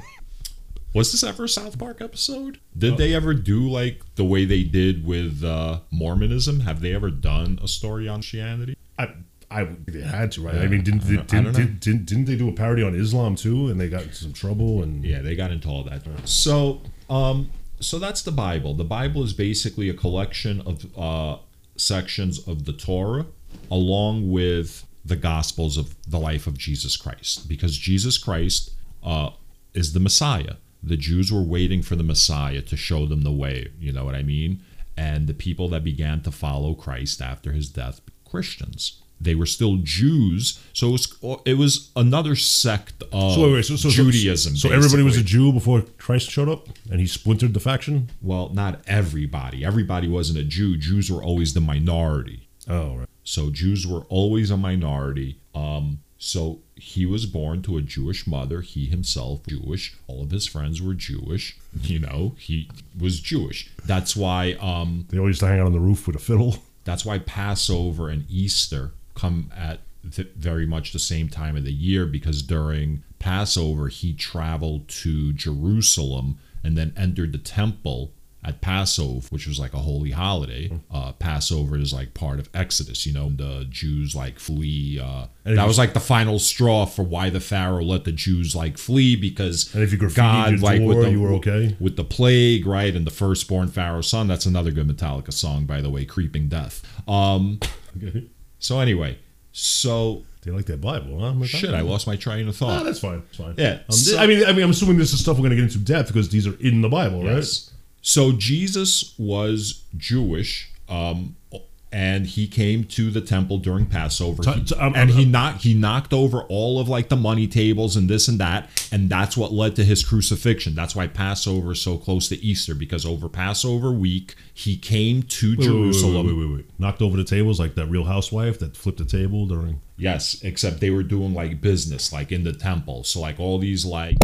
Was this ever a South Park episode? Did they ever do like the way they did with uh, Mormonism? Have they ever done a story on Christianity? I, I they had to, right? I mean, didn't, I they, don't- I didn't, didn't, didn't, didn't they do a parody on Islam too? And they got in some trouble and Yeah, they got into all that. So, um, so that's the Bible. The Bible is basically a collection of uh, sections of the Torah, along with the Gospels of the life of Jesus Christ, because Jesus Christ uh, is the Messiah. The Jews were waiting for the Messiah to show them the way. You know what I mean? And the people that began to follow Christ after his death, Christians. They were still Jews, so it was it was another sect of So, wait, so, so, so- Judaism. So, everybody was a. Jew before Christ showed up, and he splintered the faction. well, not everybody. Everybody wasn't a Jew. Jews were always the minority. Oh, right. So Jews were always a minority. Um, so he was born to a Jewish mother. He himself Jewish. All of his friends were Jewish. You know, he was Jewish. That's why. Um, They always used to hang out on the roof with a fiddle. that's why Passover and Easter come at th- very much the same time of the year because during Passover he traveled to Jerusalem and then entered the temple at Passover, which was like a holy holiday. Uh, Passover is like part of Exodus, you know, the Jews like flee. Uh, that was like the final straw for why the Pharaoh let the Jews like flee because And if you God like with the, you were okay? with the plague, right, and the firstborn Pharaoh's son. That's another good Metallica song, by the way, "Creeping Death." Um, Okay. So anyway, so They like that Bible, huh? Shit, I lost my train of No, thought. that's fine. That's fine. Yeah, Um, so- I mean, I mean, I'm assuming this is stuff we're going to get into depth because these are in the Bible, right? Yes. So Jesus was Jewish, um, and he came to the temple during Passover, T- t- I'm- and I'm- he um, knocked he knocked over all of like the money tables and this and that, and that's what led to his crucifixion. That's why Passover is so close to Easter because over Passover week he came to wait, Jerusalem. Wait, wait, wait, wait. Knocked over the tables like that Real Housewife that flipped the table during. Yes, except they were doing like business, like in the temple. So like all these like,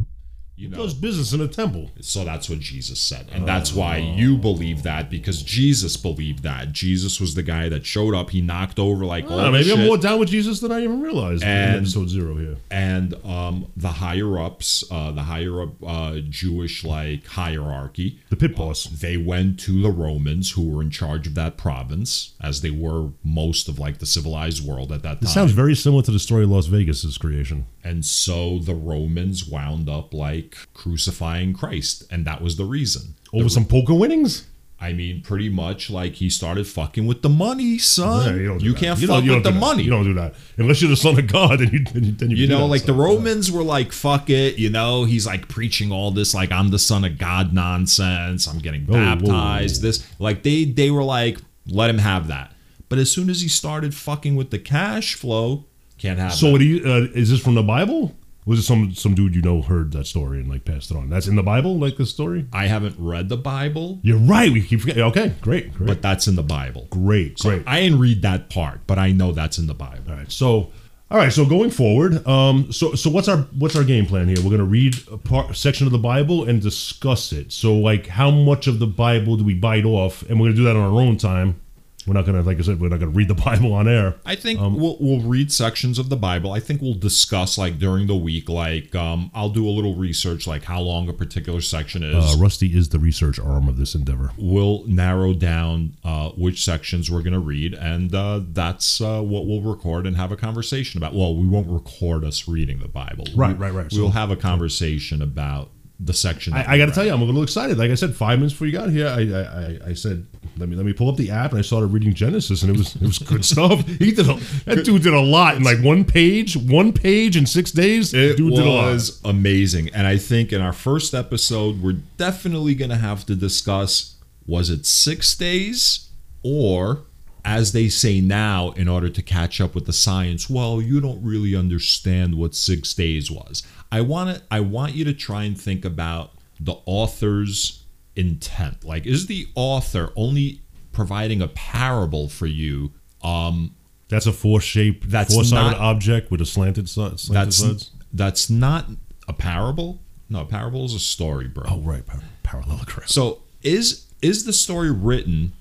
you know, Does business in a temple. So that's what Jesus said. And that's why you believe that because Jesus believed that. Jesus was the guy that showed up. He knocked over like all Ah, the maybe I'm more down with Jesus than I even realized in And- episode zero here. and um, the higher ups, uh, the higher up uh, Jewish like hierarchy, The pit boss. they went to the Romans who were in charge of that province, as they were most of like the civilized world at that time. This sounds very similar to the story of Las Vegas's creation. And so the Romans wound up like crucifying Christ, and that was the reason. Over some poker winnings? I mean, pretty much like he started fucking with the money, son. Yeah, you that. can't You fuck don't- you with the money. You don't do that unless you're the son of God, and you then you, then you, You know, like the. Romans were like, fuck it. You know, he's like preaching all this, like, I'm the son of God nonsense. I'm getting whoa, baptized. whoa. This, like, they, they were like, let him have that. But as soon as he started fucking with the cash flow, can't have So that. what do you? Uh, is this from the Bible? Was it some some dude you know heard that story and like passed it on? That's in the Bible, like the story. I haven't read the Bible, You're right. We keep forgetting. Okay, great, great, but that's in the Bible. great, So great. I didn't read that part, but I know that's in the Bible. All right. So, all right. So going forward, um, so so what's our what's our game plan here? We're gonna read a part section of the Bible and discuss it. So like, how much of the Bible do we bite off? And we're gonna do that on our own time. We're not gonna, like I said, we're not gonna read the Bible on air. I think Um, we'll we'll read sections of the Bible. I think we'll discuss like during the week. Like um, I'll do a little research, like how long a particular section is. Uh, Rusty is the research arm of this endeavor. we'll narrow down uh, which sections we're going to read, and uh, that's uh, what we'll record and have a conversation about. Well, we won't record us reading the Bible. Right, We- right, right. We'll So- have a conversation about the section. I, I got to tell you, I'm a little excited. Like I said, five minutes before you got here, I, I, I, I said, let me let me pull up the app, and I started reading Genesis, and it was it was good stuff. He did a, that dude did a lot in like one page, one page in six days. It dude did a lot. was amazing. And I think in our first episode, we're definitely going to have to discuss was it six days or, as they say now, in order to catch up with the science, well, you don't really understand what six days was. I want to, I want you to try and think about the author's intent. Like, is the author only providing a parable for you? Um, That's a four shaped, That's four sided not- object with a slanted, slanted that's sides. that's not a parable. No, a parable is a story, bro. Oh right, par- parallelogram. So is is the story written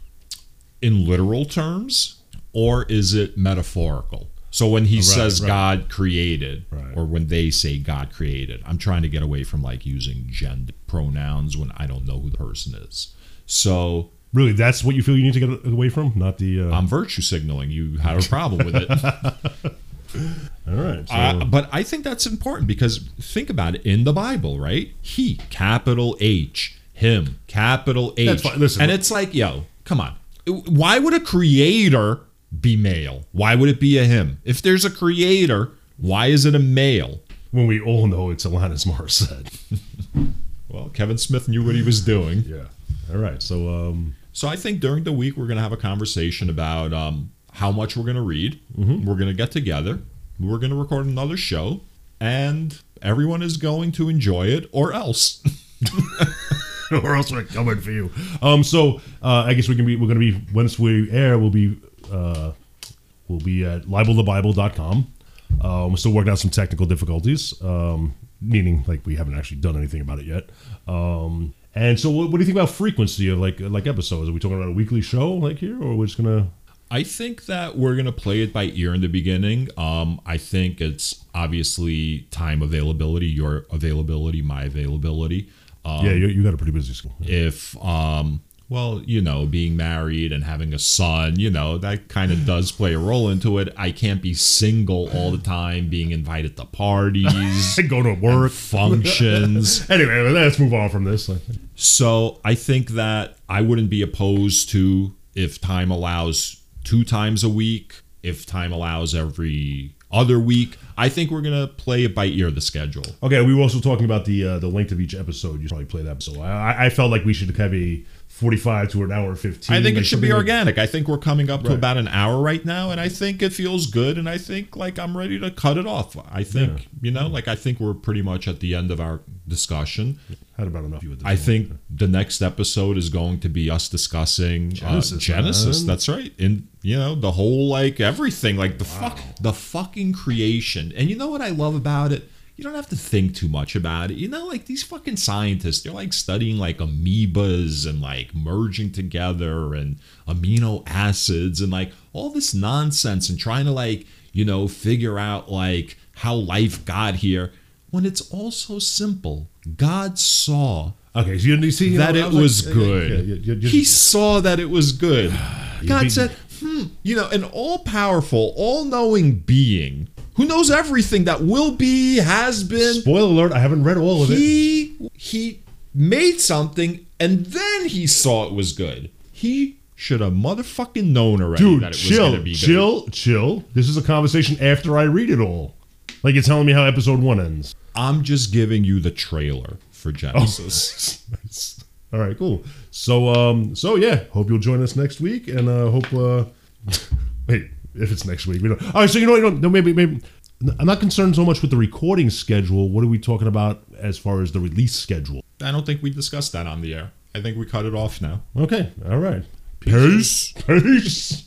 in literal terms or is it metaphorical? So when he says right. God created, Right. or when they say God created, I'm trying to get away from like using gender pronouns when I don't know who the person is. So Really, that's what you feel you need to get away from, not the. Uh, I'm virtue signaling. You had a problem with it. all right. So, Uh, but I think that's important because think about it in the Bible, right? He, capital H, him, capital H. Listen. and it's like, yo, come on. Why would a creator be male? Why would it be a him? If there's a creator, why is it a male? when we all know it's Alanis Morissette. Well, Kevin Smith knew what he was doing. yeah. All right. So um, So I think during the week we're going to have a conversation about um, how much we're going to read. Mm-hmm. We're going to get together. We're going to record another show, and everyone is going to enjoy it, or else. or else we're coming for you. Um, so uh, I guess we can be. We're to be once we air. We'll be. Uh, we'll be at libelthebible.com. Um, we're still working out some technical difficulties, um, meaning like we haven't actually done anything about it yet. Um, and so, what, what do you think about frequency of like like episodes? Are we talking about a weekly show like here, or we're just gonna? I think that we're gonna play it by ear in the beginning. Um, I think it's obviously time availability, your availability, my availability. Um, yeah, you, you got a pretty busy school. if um, well, you know, being married and having a son, you know, that kind of does play a role into it. I can't be single all the time, being invited to parties, Go to work. functions. Anyway, let's move on from this. So I think that I wouldn't be opposed to if time allows two times a week, if time allows every other week. I think we're gonna play it by ear the schedule. Okay, we were also talking about the uh, the length of each episode. You should probably play that. So I, I felt like we should have a forty-five to an hour fifteen. I think it should be something like- organic. I think we're coming up to Right. about an hour right now, and I think it feels good. And I think like I'm ready to cut it off. I think Yeah. you know, like I think we're pretty much at the end of our discussion. Had about enough. I think the next episode is going to be us discussing Genesis, Genesis. Uh, Genesis. That's right. And you know the whole like everything, like the fuck, the fucking creation. And you know what I love about it? You don't have to think too much about it. You know, like these fucking scientists, they're like studying like amoebas and like merging together and amino acids and like all this nonsense and trying to like, you know, figure out like how life got here when it's all so simple. God saw Okay, so you, see you that know, it like, was yeah, good. yeah, yeah, you- he saw that it was good. God said, hmm, you know, an all powerful, all knowing being who knows everything that will be, has been. Spoiler alert! I haven't read all of it. He he made something and then he saw it was good. He should have motherfucking known already Dude, that it was chill, gonna be good. chill, chill. This is a conversation after I read it all. Like you're telling me how episode one ends. I'm just giving you the trailer for Genesis. Nice. All right, cool. So, um, so yeah, hope you'll join us next week, and uh, hope. Uh, wait, if it's next week, we don't. All right, so you know, you know, no, maybe, maybe. I'm not concerned so much with the recording schedule. What are we talking about as far as the release schedule? I don't think we discussed that on the air. I think we cut it off now. Okay, all right. Peace. Peace.